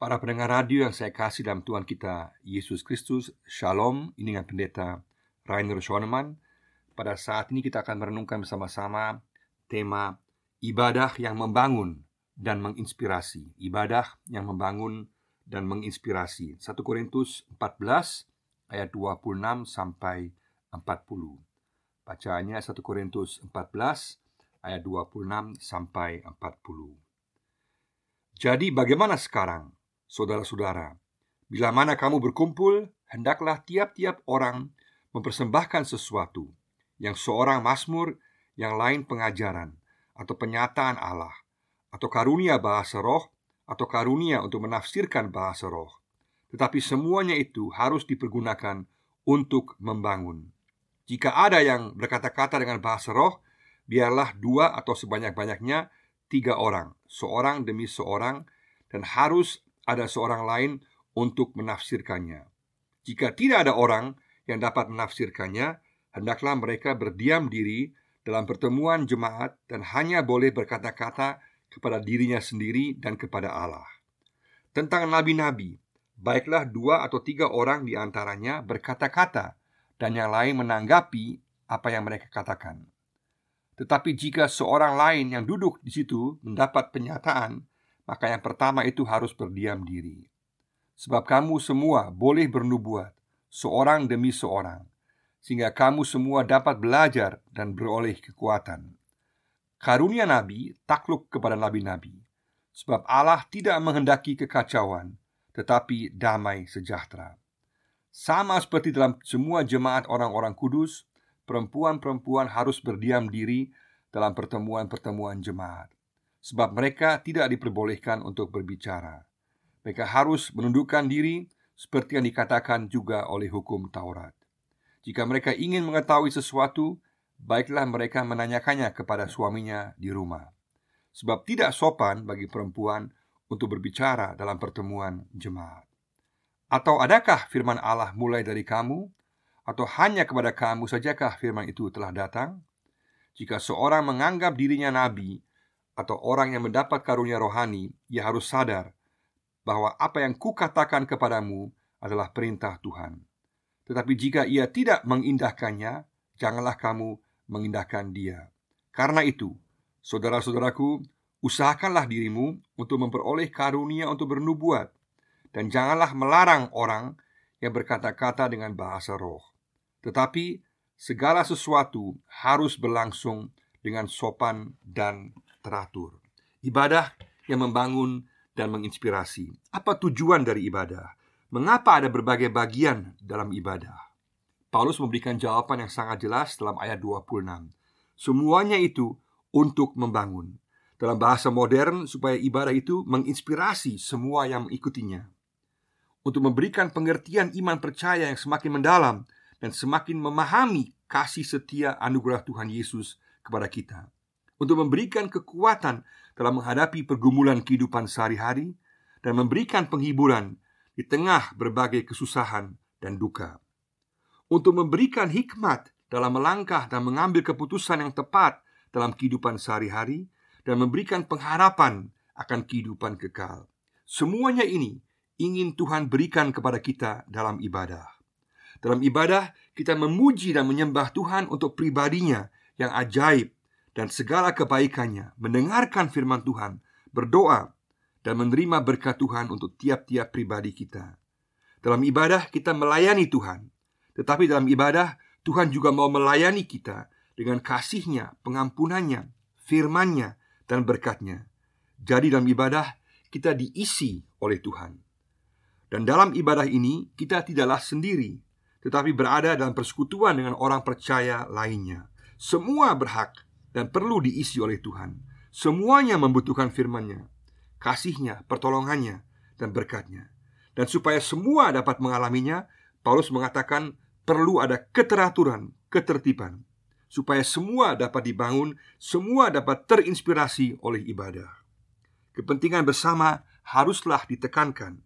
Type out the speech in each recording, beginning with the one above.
Para pendengar radio yang saya kasih dalam Tuhan kita Yesus Kristus Shalom. Ini dengan pendeta Rainer Schoenemann. Pada saat ini kita akan merenungkan bersama-sama Tema Ibadah yang membangun dan menginspirasi. Ibadah yang membangun dan menginspirasi. 1 Korintus 14 ayat 26 sampai 40 Bacaannya 1 Korintus 14 ayat 26 sampai 40 Jadi bagaimana sekarang? Saudara-saudara, bila mana kamu berkumpul, hendaklah tiap-tiap orang mempersembahkan sesuatu, yang seorang masmur, yang lain pengajaran, atau penyataan Allah, atau karunia bahasa roh, atau karunia untuk menafsirkan bahasa roh. Tetapi semuanya itu harus dipergunakan untuk membangun. Jika ada yang berkata-kata dengan bahasa roh, biarlah dua atau sebanyak-banyaknya tiga orang, seorang demi seorang, dan harus ada seorang lain untuk menafsirkannya. Jika tidak ada orang yang dapat menafsirkannya, hendaklah mereka berdiam diri dalam pertemuan jemaat dan hanya boleh berkata-kata kepada dirinya sendiri dan kepada Allah. Tentang nabi-nabi, baiklah dua atau tiga orang di antaranya berkata-kata dan yang lain menanggapi apa yang mereka katakan. Tetapi jika seorang lain yang duduk di situ mendapat penyataan maka yang pertama itu harus berdiam diri. Sebab kamu semua boleh bernubuat, seorang demi seorang, sehingga kamu semua dapat belajar dan beroleh kekuatan. Karunia nabi takluk kepada nabi-nabi, sebab Allah tidak menghendaki kekacauan, tetapi damai sejahtera. Sama seperti dalam semua jemaat orang-orang kudus, perempuan-perempuan harus berdiam diri dalam pertemuan-pertemuan jemaat sebab mereka tidak diperbolehkan untuk berbicara. Mereka harus menundukkan diri seperti yang dikatakan juga oleh hukum Taurat. Jika mereka ingin mengetahui sesuatu, baiklah mereka menanyakannya kepada suaminya di rumah. Sebab tidak sopan bagi perempuan untuk berbicara dalam pertemuan jemaat. Atau adakah firman Allah mulai dari kamu? Atau hanya kepada kamu sajakah firman itu telah datang? Jika seorang menganggap dirinya nabi atau orang yang mendapat karunia rohani, ia harus sadar bahwa apa yang kukatakan kepadamu adalah perintah Tuhan. Tetapi jika ia tidak mengindahkannya, janganlah kamu mengindahkan dia. Karena itu, saudara-saudaraku, usahakanlah dirimu untuk memperoleh karunia untuk bernubuat dan janganlah melarang orang yang berkata-kata dengan bahasa roh. Tetapi segala sesuatu harus berlangsung dengan sopan dan teratur. Ibadah yang membangun dan menginspirasi. Apa tujuan dari ibadah? Mengapa ada berbagai bagian dalam ibadah? Paulus memberikan jawaban yang sangat jelas dalam ayat 26. Semuanya itu untuk membangun. Dalam bahasa modern supaya ibadah itu menginspirasi semua yang mengikutinya. Untuk memberikan pengertian iman percaya yang semakin mendalam dan semakin memahami kasih setia anugerah Tuhan Yesus kepada kita untuk memberikan kekuatan dalam menghadapi pergumulan kehidupan sehari-hari dan memberikan penghiburan di tengah berbagai kesusahan dan duka. Untuk memberikan hikmat dalam melangkah dan mengambil keputusan yang tepat dalam kehidupan sehari-hari dan memberikan pengharapan akan kehidupan kekal. Semuanya ini ingin Tuhan berikan kepada kita dalam ibadah. Dalam ibadah, kita memuji dan menyembah Tuhan untuk pribadinya yang ajaib dan segala kebaikannya, mendengarkan firman Tuhan, berdoa, dan menerima berkat Tuhan untuk tiap-tiap pribadi kita. Dalam ibadah, kita melayani Tuhan, tetapi dalam ibadah, Tuhan juga mau melayani kita dengan kasihnya, pengampunannya, firmannya, dan berkatnya. Jadi dalam ibadah, kita diisi oleh Tuhan. Dan dalam ibadah ini, kita tidaklah sendiri, tetapi berada dalam persekutuan dengan orang percaya lainnya. Semua berhak dan perlu diisi oleh Tuhan. Semuanya membutuhkan firman-Nya, kasihnya, pertolongannya, dan berkatnya. Dan supaya semua dapat mengalaminya, Paulus mengatakan perlu ada keteraturan, ketertiban, supaya semua dapat dibangun, semua dapat terinspirasi oleh ibadah. Kepentingan bersama haruslah ditekankan.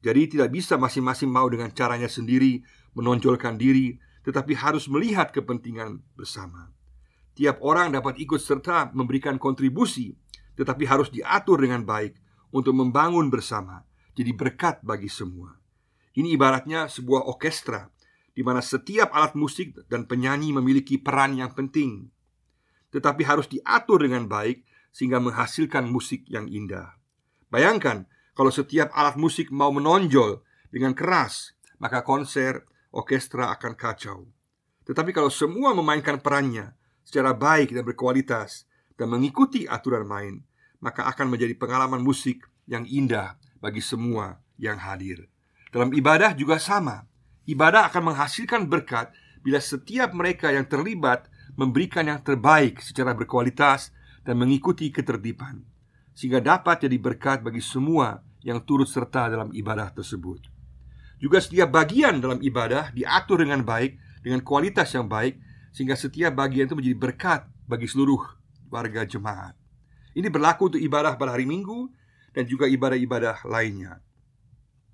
Jadi tidak bisa masing-masing mau dengan caranya sendiri menonjolkan diri, tetapi harus melihat kepentingan bersama. Tiap orang dapat ikut serta memberikan kontribusi, tetapi harus diatur dengan baik untuk membangun bersama jadi berkat bagi semua. Ini ibaratnya sebuah orkestra di mana setiap alat musik dan penyanyi memiliki peran yang penting, tetapi harus diatur dengan baik sehingga menghasilkan musik yang indah. Bayangkan kalau setiap alat musik mau menonjol dengan keras, maka konser orkestra akan kacau. Tetapi kalau semua memainkan perannya secara baik dan berkualitas dan mengikuti aturan main, maka akan menjadi pengalaman musik yang indah bagi semua yang hadir. Dalam ibadah juga sama. Ibadah akan menghasilkan berkat bila setiap mereka yang terlibat memberikan yang terbaik secara berkualitas dan mengikuti ketertiban, sehingga dapat jadi berkat bagi semua yang turut serta dalam ibadah tersebut. Juga setiap bagian dalam ibadah diatur dengan baik, dengan kualitas yang baik, sehingga setiap bagian itu menjadi berkat bagi seluruh warga jemaat. Ini berlaku untuk ibadah pada hari Minggu dan juga ibadah-ibadah lainnya.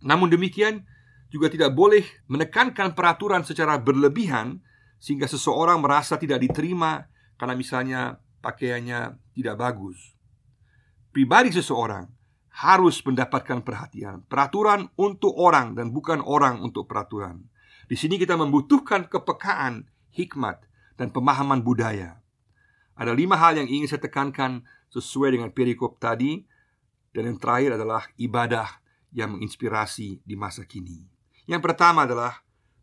Namun demikian, juga tidak boleh menekankan peraturan secara berlebihan sehingga seseorang merasa tidak diterima karena misalnya pakaiannya tidak bagus. Pribadi seseorang harus mendapatkan perhatian, peraturan untuk orang dan bukan orang untuk peraturan. Di sini kita membutuhkan kepekaan, hikmat, dan pemahaman budaya. Ada lima hal yang ingin saya tekankan sesuai dengan perikop tadi dan yang terakhir adalah ibadah yang menginspirasi di masa kini. Yang pertama adalah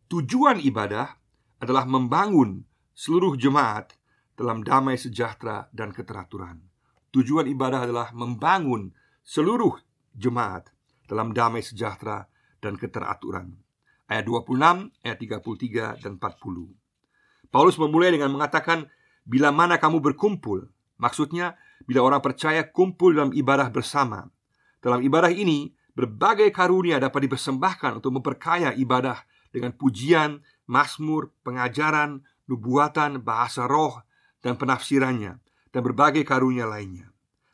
tujuan ibadah adalah membangun seluruh jemaat dalam damai sejahtera dan keteraturan. Tujuan ibadah adalah membangun seluruh jemaat dalam damai sejahtera dan keteraturan. Ayat 26, ayat 33 dan 40. Paulus memulai dengan mengatakan bila mana kamu berkumpul, maksudnya bila orang percaya kumpul dalam ibadah bersama. Dalam ibadah ini, berbagai karunia dapat dipersembahkan untuk memperkaya ibadah dengan pujian, masmur, pengajaran, nubuatan, bahasa roh, dan penafsirannya, dan berbagai karunia lainnya.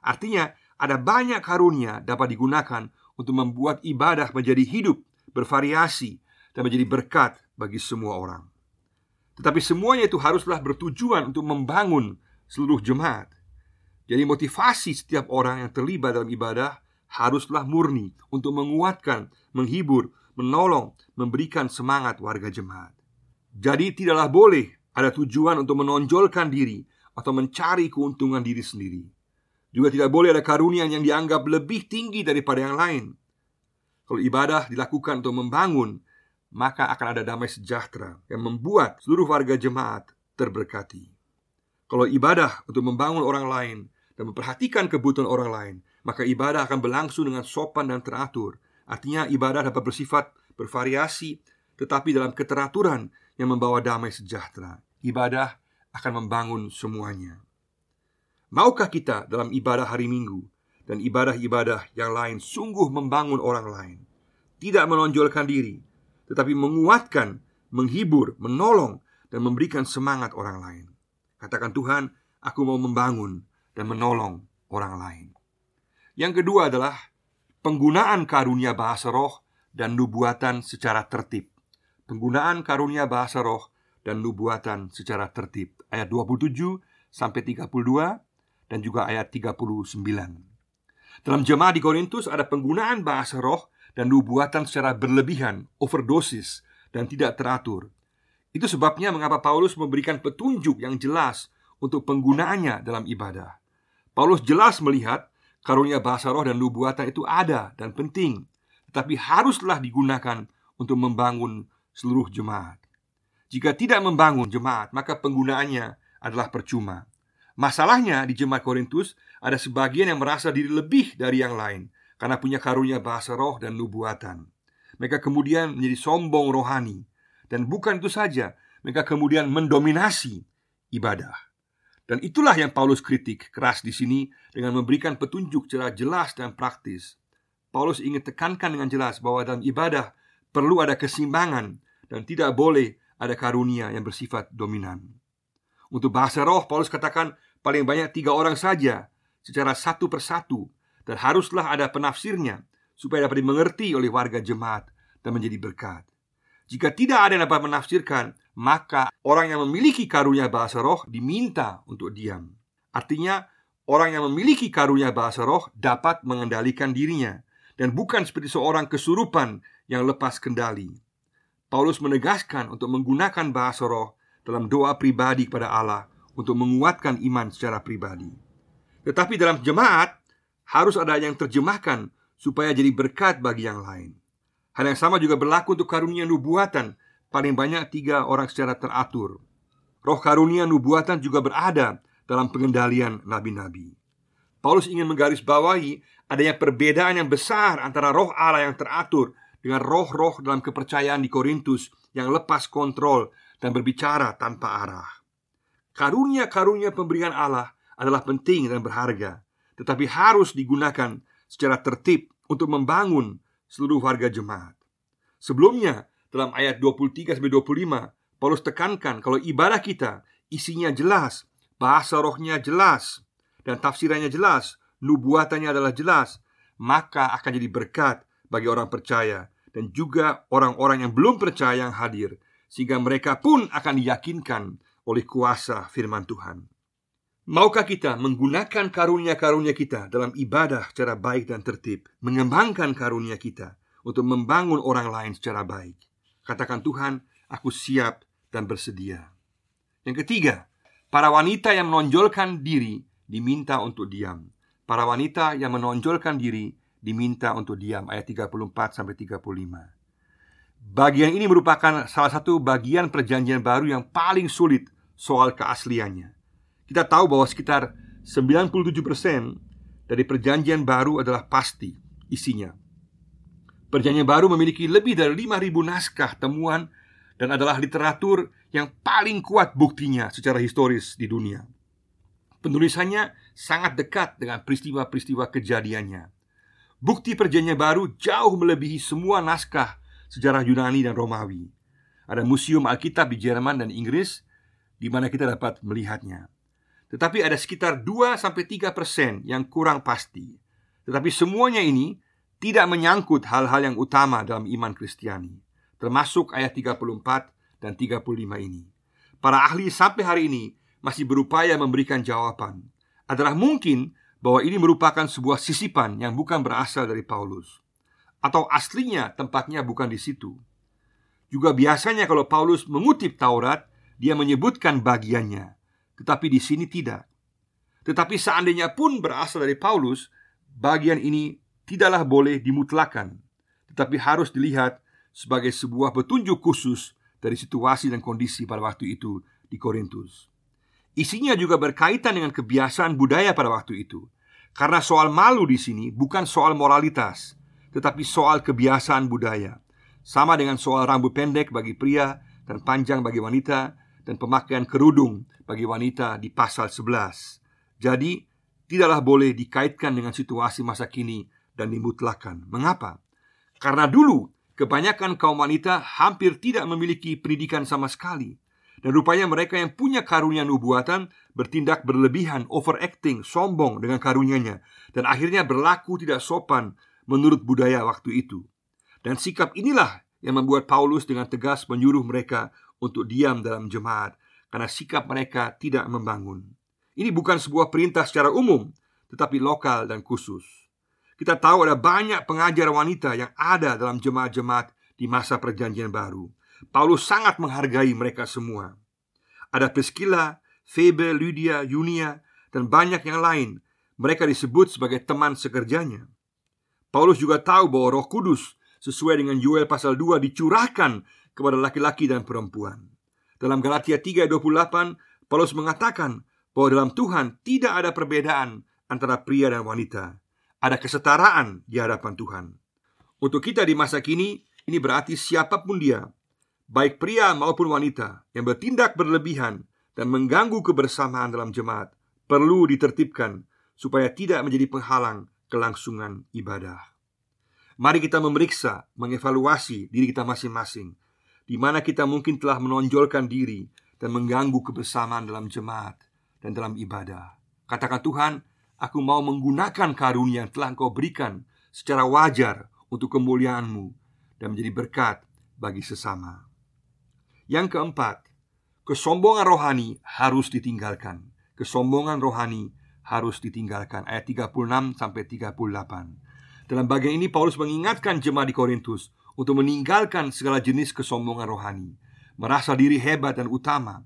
Artinya, ada banyak karunia dapat digunakan untuk membuat ibadah menjadi hidup, bervariasi, dan menjadi berkat bagi semua orang. Tetapi semuanya itu haruslah bertujuan untuk membangun seluruh jemaat. Jadi motivasi setiap orang yang terlibat dalam ibadah haruslah murni untuk menguatkan, menghibur, menolong, memberikan semangat warga jemaat. Jadi tidaklah boleh ada tujuan untuk menonjolkan diri atau mencari keuntungan diri sendiri. Juga tidak boleh ada karunia yang dianggap lebih tinggi daripada yang lain. Kalau ibadah dilakukan untuk membangun, maka akan ada damai sejahtera yang membuat seluruh warga jemaat terberkati. Kalau ibadah untuk membangun orang lain dan memperhatikan kebutuhan orang lain, maka ibadah akan berlangsung dengan sopan dan teratur. Artinya ibadah dapat bersifat bervariasi tetapi dalam keteraturan yang membawa damai sejahtera. Ibadah akan membangun semuanya. Maukah kita dalam ibadah hari Minggu dan ibadah-ibadah yang lain sungguh membangun orang lain, tidak menonjolkan diri, tetapi menguatkan, menghibur, menolong, dan memberikan semangat orang lain? Katakan Tuhan, aku mau membangun dan menolong orang lain. Yang kedua adalah penggunaan karunia bahasa roh dan nubuatan secara tertib. Penggunaan karunia bahasa roh dan nubuatan secara tertib. Ayat 27 sampai 32 dan juga ayat 39. Dalam jemaah di Korintus ada penggunaan bahasa roh dan nubuatan secara berlebihan, overdosis dan tidak teratur. Itu sebabnya mengapa Paulus memberikan petunjuk yang jelas untuk penggunaannya dalam ibadah. Paulus jelas melihat karunia bahasa roh dan nubuatan itu ada dan penting, tetapi haruslah digunakan untuk membangun seluruh jemaat. Jika tidak membangun jemaat, maka penggunaannya adalah percuma. Masalahnya di jemaat Korintus ada sebagian yang merasa diri lebih dari yang lain karena punya karunia bahasa roh dan nubuatan. Mereka kemudian menjadi sombong rohani dan bukan itu saja, mereka kemudian mendominasi ibadah. Dan itulah yang Paulus kritik keras di sini dengan memberikan petunjuk secara jelas dan praktis. Paulus ingin tekankan dengan jelas bahwa dalam ibadah perlu ada keseimbangan dan tidak boleh ada karunia yang bersifat dominan. Untuk bahasa roh, Paulus katakan paling banyak tiga orang saja secara satu persatu dan haruslah ada penafsirnya supaya dapat dimengerti oleh warga jemaat dan menjadi berkat. Jika tidak ada yang dapat menafsirkan, maka orang yang memiliki karunia bahasa roh diminta untuk diam. Artinya, orang yang memiliki karunia bahasa roh dapat mengendalikan dirinya dan bukan seperti seorang kesurupan yang lepas kendali. Paulus menegaskan untuk menggunakan bahasa roh dalam doa pribadi kepada Allah untuk menguatkan iman secara pribadi. Tetapi dalam jemaat harus ada yang terjemahkan supaya jadi berkat bagi yang lain. Hal yang sama juga berlaku untuk karunia nubuatan, paling banyak tiga orang secara teratur. Roh karunia nubuatan juga berada dalam pengendalian nabi-nabi. Paulus ingin menggarisbawahi adanya perbedaan yang besar antara roh Allah yang teratur dengan roh-roh dalam kepercayaan di Korintus yang lepas kontrol dan berbicara tanpa arah. Karunia-karunia pemberian Allah adalah penting dan berharga, tetapi harus digunakan secara tertib untuk membangun seluruh warga jemaat. Sebelumnya, dalam ayat 23 25, Paulus tekankan kalau ibadah kita isinya jelas, bahasa rohnya jelas, dan tafsirannya jelas, nubuatannya adalah jelas, maka akan jadi berkat bagi orang percaya dan juga orang-orang yang belum percaya yang hadir, sehingga mereka pun akan diyakinkan oleh kuasa firman Tuhan. Maukah kita menggunakan karunia-karunia kita dalam ibadah secara baik dan tertib, mengembangkan karunia kita untuk membangun orang lain secara baik? Katakan Tuhan, aku siap dan bersedia. Yang ketiga, para wanita yang menonjolkan diri diminta untuk diam. Para wanita yang menonjolkan diri diminta untuk diam ayat 34 sampai 35. Bagian ini merupakan salah satu bagian perjanjian baru yang paling sulit soal keasliannya. Kita tahu bahwa sekitar 97% dari perjanjian baru adalah pasti isinya. Perjanjian baru memiliki lebih dari 5000 naskah temuan dan adalah literatur yang paling kuat buktinya secara historis di dunia. Penulisannya sangat dekat dengan peristiwa-peristiwa kejadiannya. Bukti perjanjian baru jauh melebihi semua naskah sejarah Yunani dan Romawi. Ada museum Alkitab di Jerman dan Inggris di mana kita dapat melihatnya. Tetapi ada sekitar 2 sampai 3 persen yang kurang pasti. Tetapi semuanya ini tidak menyangkut hal-hal yang utama dalam iman Kristiani, termasuk ayat 34 dan 35 ini. Para ahli sampai hari ini masih berupaya memberikan jawaban adalah mungkin bahwa ini merupakan sebuah sisipan yang bukan berasal dari Paulus atau aslinya tempatnya bukan di situ. Juga biasanya kalau Paulus mengutip Taurat, dia menyebutkan bagiannya, tetapi di sini tidak. Tetapi seandainya pun berasal dari Paulus, bagian ini tidaklah boleh dimutlakan, tetapi harus dilihat sebagai sebuah petunjuk khusus dari situasi dan kondisi pada waktu itu di Korintus. Isinya juga berkaitan dengan kebiasaan budaya pada waktu itu. Karena soal malu di sini bukan soal moralitas, tetapi soal kebiasaan budaya. Sama dengan soal rambut pendek bagi pria dan panjang bagi wanita dan pemakaian kerudung bagi wanita di pasal 11. Jadi, tidaklah boleh dikaitkan dengan situasi masa kini dan dimutlakan. Mengapa? Karena dulu kebanyakan kaum wanita hampir tidak memiliki pendidikan sama sekali dan rupanya mereka yang punya karunia nubuatan bertindak berlebihan, overacting, sombong dengan karunianya dan akhirnya berlaku tidak sopan menurut budaya waktu itu. Dan sikap inilah yang membuat Paulus dengan tegas menyuruh mereka untuk diam dalam jemaat karena sikap mereka tidak membangun. Ini bukan sebuah perintah secara umum, tetapi lokal dan khusus. Kita tahu ada banyak pengajar wanita yang ada dalam jemaat-jemaat di masa Perjanjian Baru. Paulus sangat menghargai mereka semua. Ada Priscilla, Febe, Lydia, Yunia, dan banyak yang lain. Mereka disebut sebagai teman sekerjanya. Paulus juga tahu bahwa Roh Kudus sesuai dengan Yoel pasal 2 dicurahkan kepada laki-laki dan perempuan. Dalam Galatia 3:28, Paulus mengatakan bahwa dalam Tuhan tidak ada perbedaan antara pria dan wanita. Ada kesetaraan di hadapan Tuhan. Untuk kita di masa kini, ini berarti siapa pun dia, baik pria maupun wanita yang bertindak berlebihan dan mengganggu kebersamaan dalam jemaat perlu ditertibkan supaya tidak menjadi penghalang kelangsungan ibadah. Mari kita memeriksa, mengevaluasi diri kita masing-masing di mana kita mungkin telah menonjolkan diri dan mengganggu kebersamaan dalam jemaat dan dalam ibadah. Katakan Tuhan, aku mau menggunakan karunia yang telah Engkau berikan secara wajar untuk kemuliaan-Mu dan menjadi berkat bagi sesama. Yang keempat, kesombongan rohani harus ditinggalkan. Kesombongan rohani harus ditinggalkan. Ayat 36 sampai 38. Dalam bagian ini Paulus mengingatkan jemaat di Korintus untuk meninggalkan segala jenis kesombongan rohani, merasa diri hebat dan utama.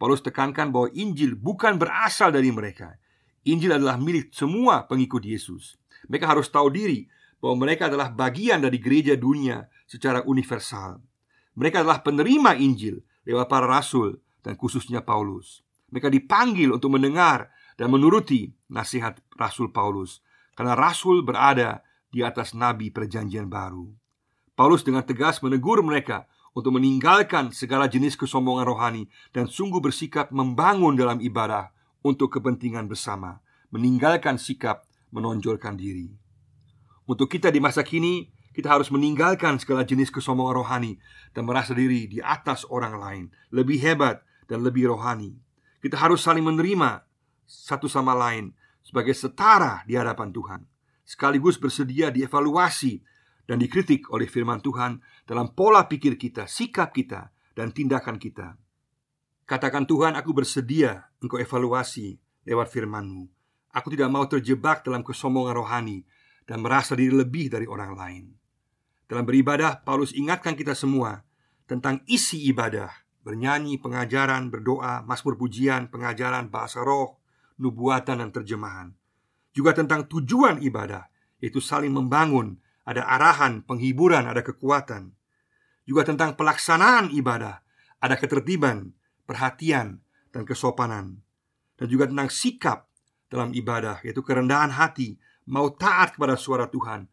Paulus tekankan bahwa Injil bukan berasal dari mereka. Injil adalah milik semua pengikut Yesus. Mereka harus tahu diri bahwa mereka adalah bagian dari gereja dunia secara universal. Mereka adalah penerima Injil lewat para rasul dan khususnya Paulus. Mereka dipanggil untuk mendengar dan menuruti nasihat Rasul Paulus karena Rasul berada di atas nabi perjanjian baru. Paulus dengan tegas menegur mereka untuk meninggalkan segala jenis kesombongan rohani dan sungguh bersikap membangun dalam ibadah untuk kepentingan bersama, meninggalkan sikap menonjolkan diri. Untuk kita di masa kini, kita harus meninggalkan segala jenis kesombongan rohani dan merasa diri di atas orang lain, lebih hebat dan lebih rohani. Kita harus saling menerima satu sama lain sebagai setara di hadapan Tuhan, sekaligus bersedia dievaluasi dan dikritik oleh firman Tuhan dalam pola pikir kita, sikap kita, dan tindakan kita. Katakan Tuhan, aku bersedia engkau evaluasi lewat firman-Mu. Aku tidak mau terjebak dalam kesombongan rohani dan merasa diri lebih dari orang lain. Dalam beribadah, Paulus ingatkan kita semua tentang isi ibadah bernyanyi, pengajaran, berdoa, masmur pujian, pengajaran bahasa roh, nubuatan dan terjemahan. Juga tentang tujuan ibadah, yaitu saling membangun, ada arahan, penghiburan, ada kekuatan. Juga tentang pelaksanaan ibadah, ada ketertiban, perhatian, dan kesopanan. Dan juga tentang sikap dalam ibadah, yaitu kerendahan hati, mau taat kepada suara Tuhan,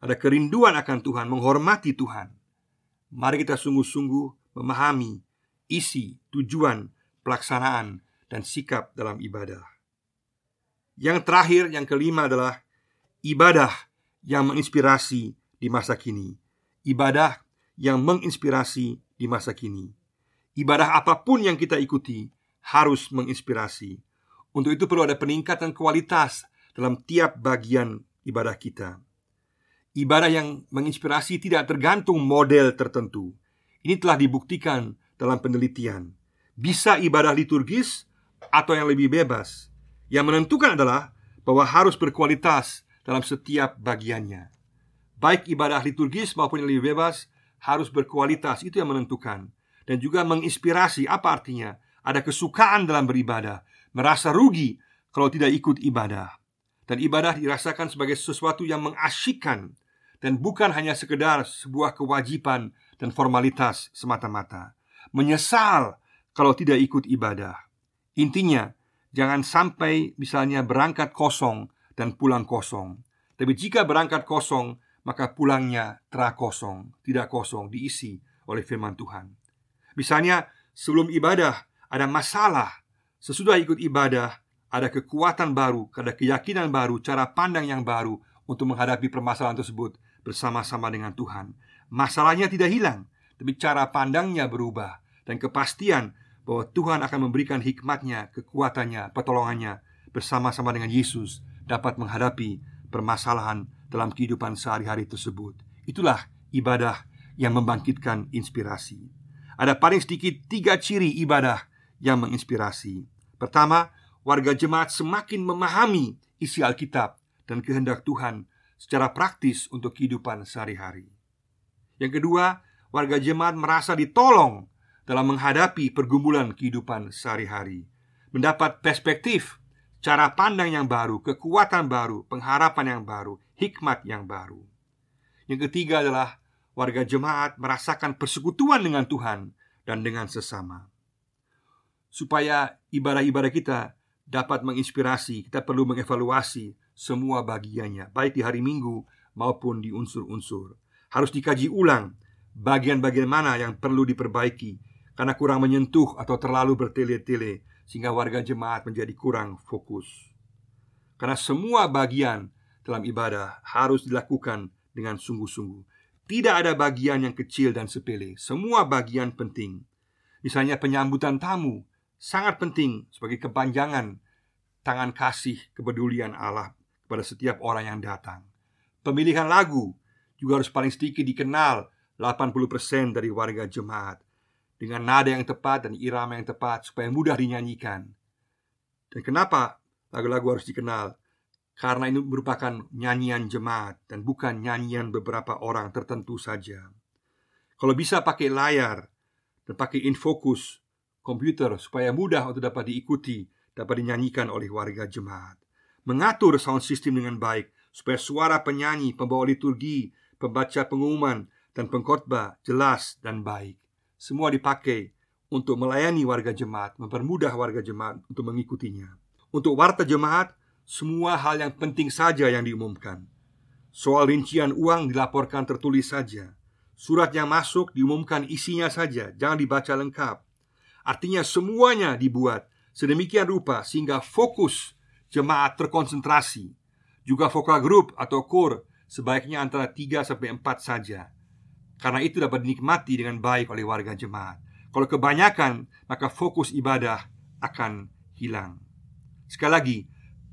ada kerinduan akan Tuhan, menghormati Tuhan. Mari kita sungguh-sungguh memahami isi, tujuan, pelaksanaan, dan sikap dalam ibadah. Yang terakhir, yang kelima adalah ibadah yang menginspirasi di masa kini. Ibadah yang menginspirasi di masa kini. Ibadah apa pun yang kita ikuti harus menginspirasi. Untuk itu perlu ada peningkatan kualitas dalam tiap bagian ibadah kita. Ibadah yang menginspirasi tidak tergantung model tertentu. Ini telah dibuktikan dalam penelitian. Bisa ibadah liturgis atau yang lebih bebas. Yang menentukan adalah bahwa harus berkualitas dalam setiap bagiannya. Baik ibadah liturgis maupun yang lebih bebas harus berkualitas, itu yang menentukan. Dan juga menginspirasi, apa artinya? Ada kesukaan dalam beribadah, merasa rugi kalau tidak ikut ibadah. Dan ibadah dirasakan sebagai sesuatu yang mengasyikkan dan bukan hanya sekedar sebuah kewajiban dan formalitas semata-mata menyesal kalau tidak ikut ibadah. Intinya, jangan sampai misalnya berangkat kosong dan pulang kosong. Tapi jika berangkat kosong, maka pulangnya terak kosong, tidak kosong, diisi oleh firman Tuhan. Misalnya, sebelum ibadah ada masalah, sesudah ikut ibadah ada kekuatan baru, ada keyakinan baru, cara pandang yang baru untuk menghadapi permasalahan tersebut bersama-sama dengan Tuhan. Masalahnya tidak hilang, tapi cara pandangnya berubah dan kepastian bahwa Tuhan akan memberikan hikmatnya, kekuatannya, pertolongannya bersama-sama dengan Yesus dapat menghadapi permasalahan dalam kehidupan sehari-hari tersebut. Itulah ibadah yang membangkitkan inspirasi. Ada paling sedikit tiga ciri ibadah yang menginspirasi. Pertama, warga jemaat semakin memahami isi Alkitab dan kehendak Tuhan secara praktis untuk kehidupan sehari-hari. Yang kedua, warga jemaat merasa ditolong dalam menghadapi pergumulan kehidupan sehari-hari, mendapat perspektif, cara pandang yang baru, kekuatan baru, pengharapan yang baru, hikmat yang baru. Yang ketiga adalah warga jemaat merasakan persekutuan dengan Tuhan dan dengan sesama. Supaya ibadah-ibadah kita dapat menginspirasi, kita perlu mengevaluasi semua bagiannya, baik di hari Minggu maupun di unsur-unsur. Harus dikaji ulang bagian-bagian mana yang perlu diperbaiki karena kurang menyentuh atau terlalu bertele-tele sehingga warga jemaat menjadi kurang fokus. Karena semua bagian dalam ibadah harus dilakukan dengan sungguh-sungguh. Tidak ada bagian yang kecil dan sepele, semua bagian penting. Misalnya penyambutan tamu sangat penting sebagai kepanjangan tangan kasih kepedulian Allah kepada setiap orang yang datang. Pemilihan lagu juga harus paling sedikit dikenal 80% dari warga jemaat dengan nada yang tepat dan irama yang tepat supaya mudah dinyanyikan. Dan kenapa lagu-lagu harus dikenal? karena ini merupakan nyanyian jemaat dan bukan nyanyian beberapa orang tertentu saja. Kalau bisa pakai layar dan pakai infocus komputer supaya mudah untuk dapat diikuti, dapat dinyanyikan oleh warga jemaat. Mengatur sound system dengan baik supaya suara penyanyi, pembawa liturgi, pembaca pengumuman, dan pengkhotbah jelas dan baik. Semua dipakai untuk melayani warga jemaat, mempermudah warga jemaat untuk mengikutinya. Untuk warta jemaat, semua hal yang penting saja yang diumumkan. Soal rincian uang dilaporkan tertulis saja. Surat yang masuk diumumkan isinya saja, jangan dibaca lengkap. Artinya semuanya dibuat sedemikian rupa sehingga fokus jemaat terkonsentrasi. Juga vokal grup atau core sebaiknya antara 3 sampai 4 saja. Karena itu dapat dinikmati dengan baik oleh warga jemaat. Kalau kebanyakan, maka fokus ibadah akan hilang. Sekali lagi,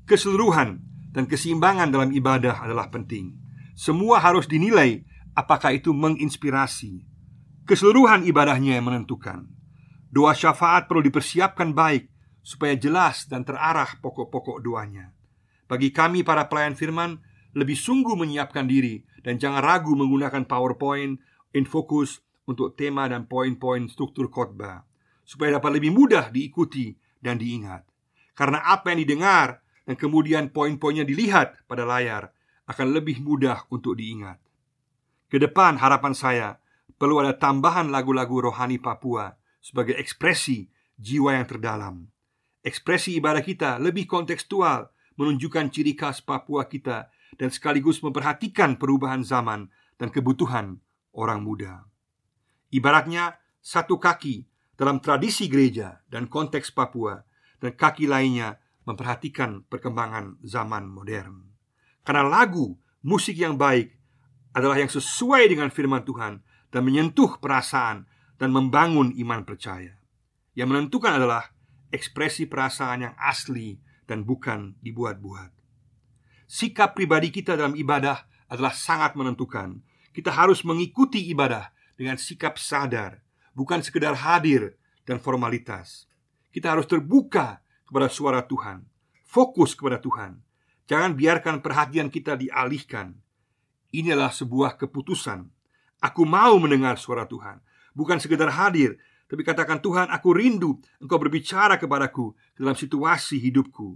Keseluruhan dan keseimbangan dalam ibadah adalah penting. Semua harus dinilai apakah itu menginspirasi. Keseluruhan ibadahnya yang menentukan. Doa syafaat perlu dipersiapkan baik supaya jelas dan terarah pokok-pokok doanya. Bagi kami para pelayan firman, lebih sungguh menyiapkan diri dan jangan ragu menggunakan PowerPoint, infocus untuk tema dan poin-poin struktur khotbah supaya dapat lebih mudah diikuti dan diingat. Karena apa yang didengar dan kemudian poin-poinnya dilihat pada layar akan lebih mudah untuk diingat. Ke depan harapan saya perlu ada tambahan lagu-lagu rohani Papua sebagai ekspresi jiwa yang terdalam. Ekspresi ibadah kita lebih kontekstual, menunjukkan ciri khas Papua kita dan sekaligus memperhatikan perubahan zaman dan kebutuhan orang muda. Ibaratnya satu kaki dalam tradisi gereja dan konteks Papua dan kaki lainnya memperhatikan perkembangan zaman modern. Karena lagu, musik yang baik adalah yang sesuai dengan firman Tuhan dan menyentuh perasaan dan membangun iman percaya. Yang menentukan adalah ekspresi perasaan yang asli dan bukan dibuat-buat. Sikap pribadi kita dalam ibadah adalah sangat menentukan. Kita harus mengikuti ibadah dengan sikap sadar, bukan sekedar hadir dan formalitas. Kita harus terbuka kepada suara Tuhan, fokus kepada Tuhan. Jangan biarkan perhatian kita dialihkan. Inilah sebuah keputusan. Aku mau mendengar suara Tuhan, bukan sekedar hadir, tapi katakan Tuhan, aku rindu Engkau berbicara kepadaku dalam situasi hidupku.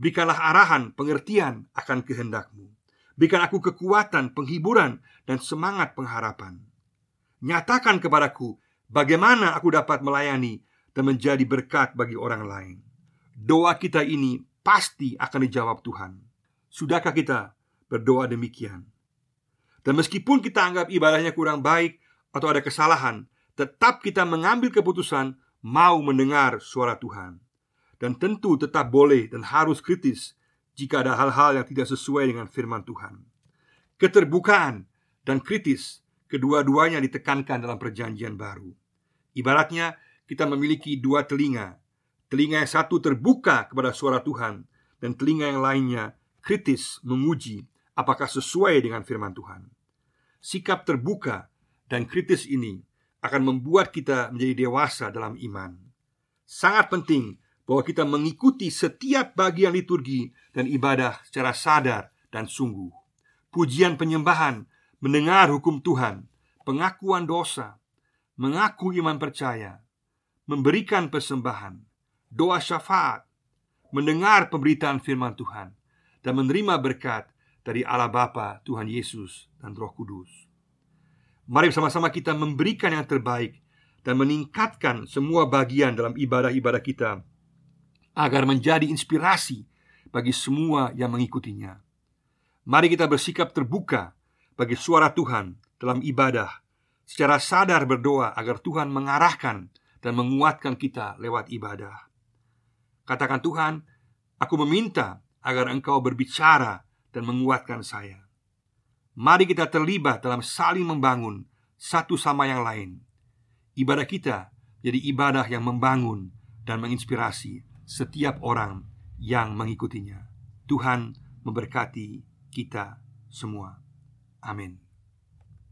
Berikanlah arahan, pengertian akan kehendakmu. Berikan aku kekuatan, penghiburan, dan semangat pengharapan. Nyatakan kepadaku bagaimana aku dapat melayani dan menjadi berkat bagi orang lain doa kita ini pasti akan dijawab Tuhan. Sudahkah kita berdoa demikian? Dan meskipun kita anggap ibadahnya kurang baik atau ada kesalahan, tetap kita mengambil keputusan mau mendengar suara Tuhan. Dan tentu tetap boleh dan harus kritis jika ada hal-hal yang tidak sesuai dengan firman Tuhan. Keterbukaan dan kritis kedua-duanya ditekankan dalam perjanjian baru. Ibaratnya kita memiliki dua telinga Telinga yang satu terbuka kepada suara Tuhan Dan telinga yang lainnya kritis menguji apakah sesuai dengan firman Tuhan Sikap terbuka dan kritis ini akan membuat kita menjadi dewasa dalam iman Sangat penting bahwa kita mengikuti setiap bagian liturgi dan ibadah secara sadar dan sungguh Pujian penyembahan, mendengar hukum Tuhan, pengakuan dosa, mengaku iman percaya, memberikan persembahan, doa syafaat, mendengar pemberitaan firman Tuhan, dan menerima berkat dari Allah Bapa, Tuhan Yesus, dan Roh Kudus. Mari bersama-sama kita memberikan yang terbaik dan meningkatkan semua bagian dalam ibadah-ibadah kita agar menjadi inspirasi bagi semua yang mengikutinya. Mari kita bersikap terbuka bagi suara Tuhan dalam ibadah, secara sadar berdoa agar Tuhan mengarahkan dan menguatkan kita lewat ibadah. Katakan Tuhan, aku meminta agar engkau berbicara dan menguatkan saya. Mari kita terlibat dalam saling membangun satu sama yang lain. Ibadah kita jadi ibadah yang membangun dan menginspirasi setiap orang yang mengikutinya. Tuhan memberkati kita semua. Amin.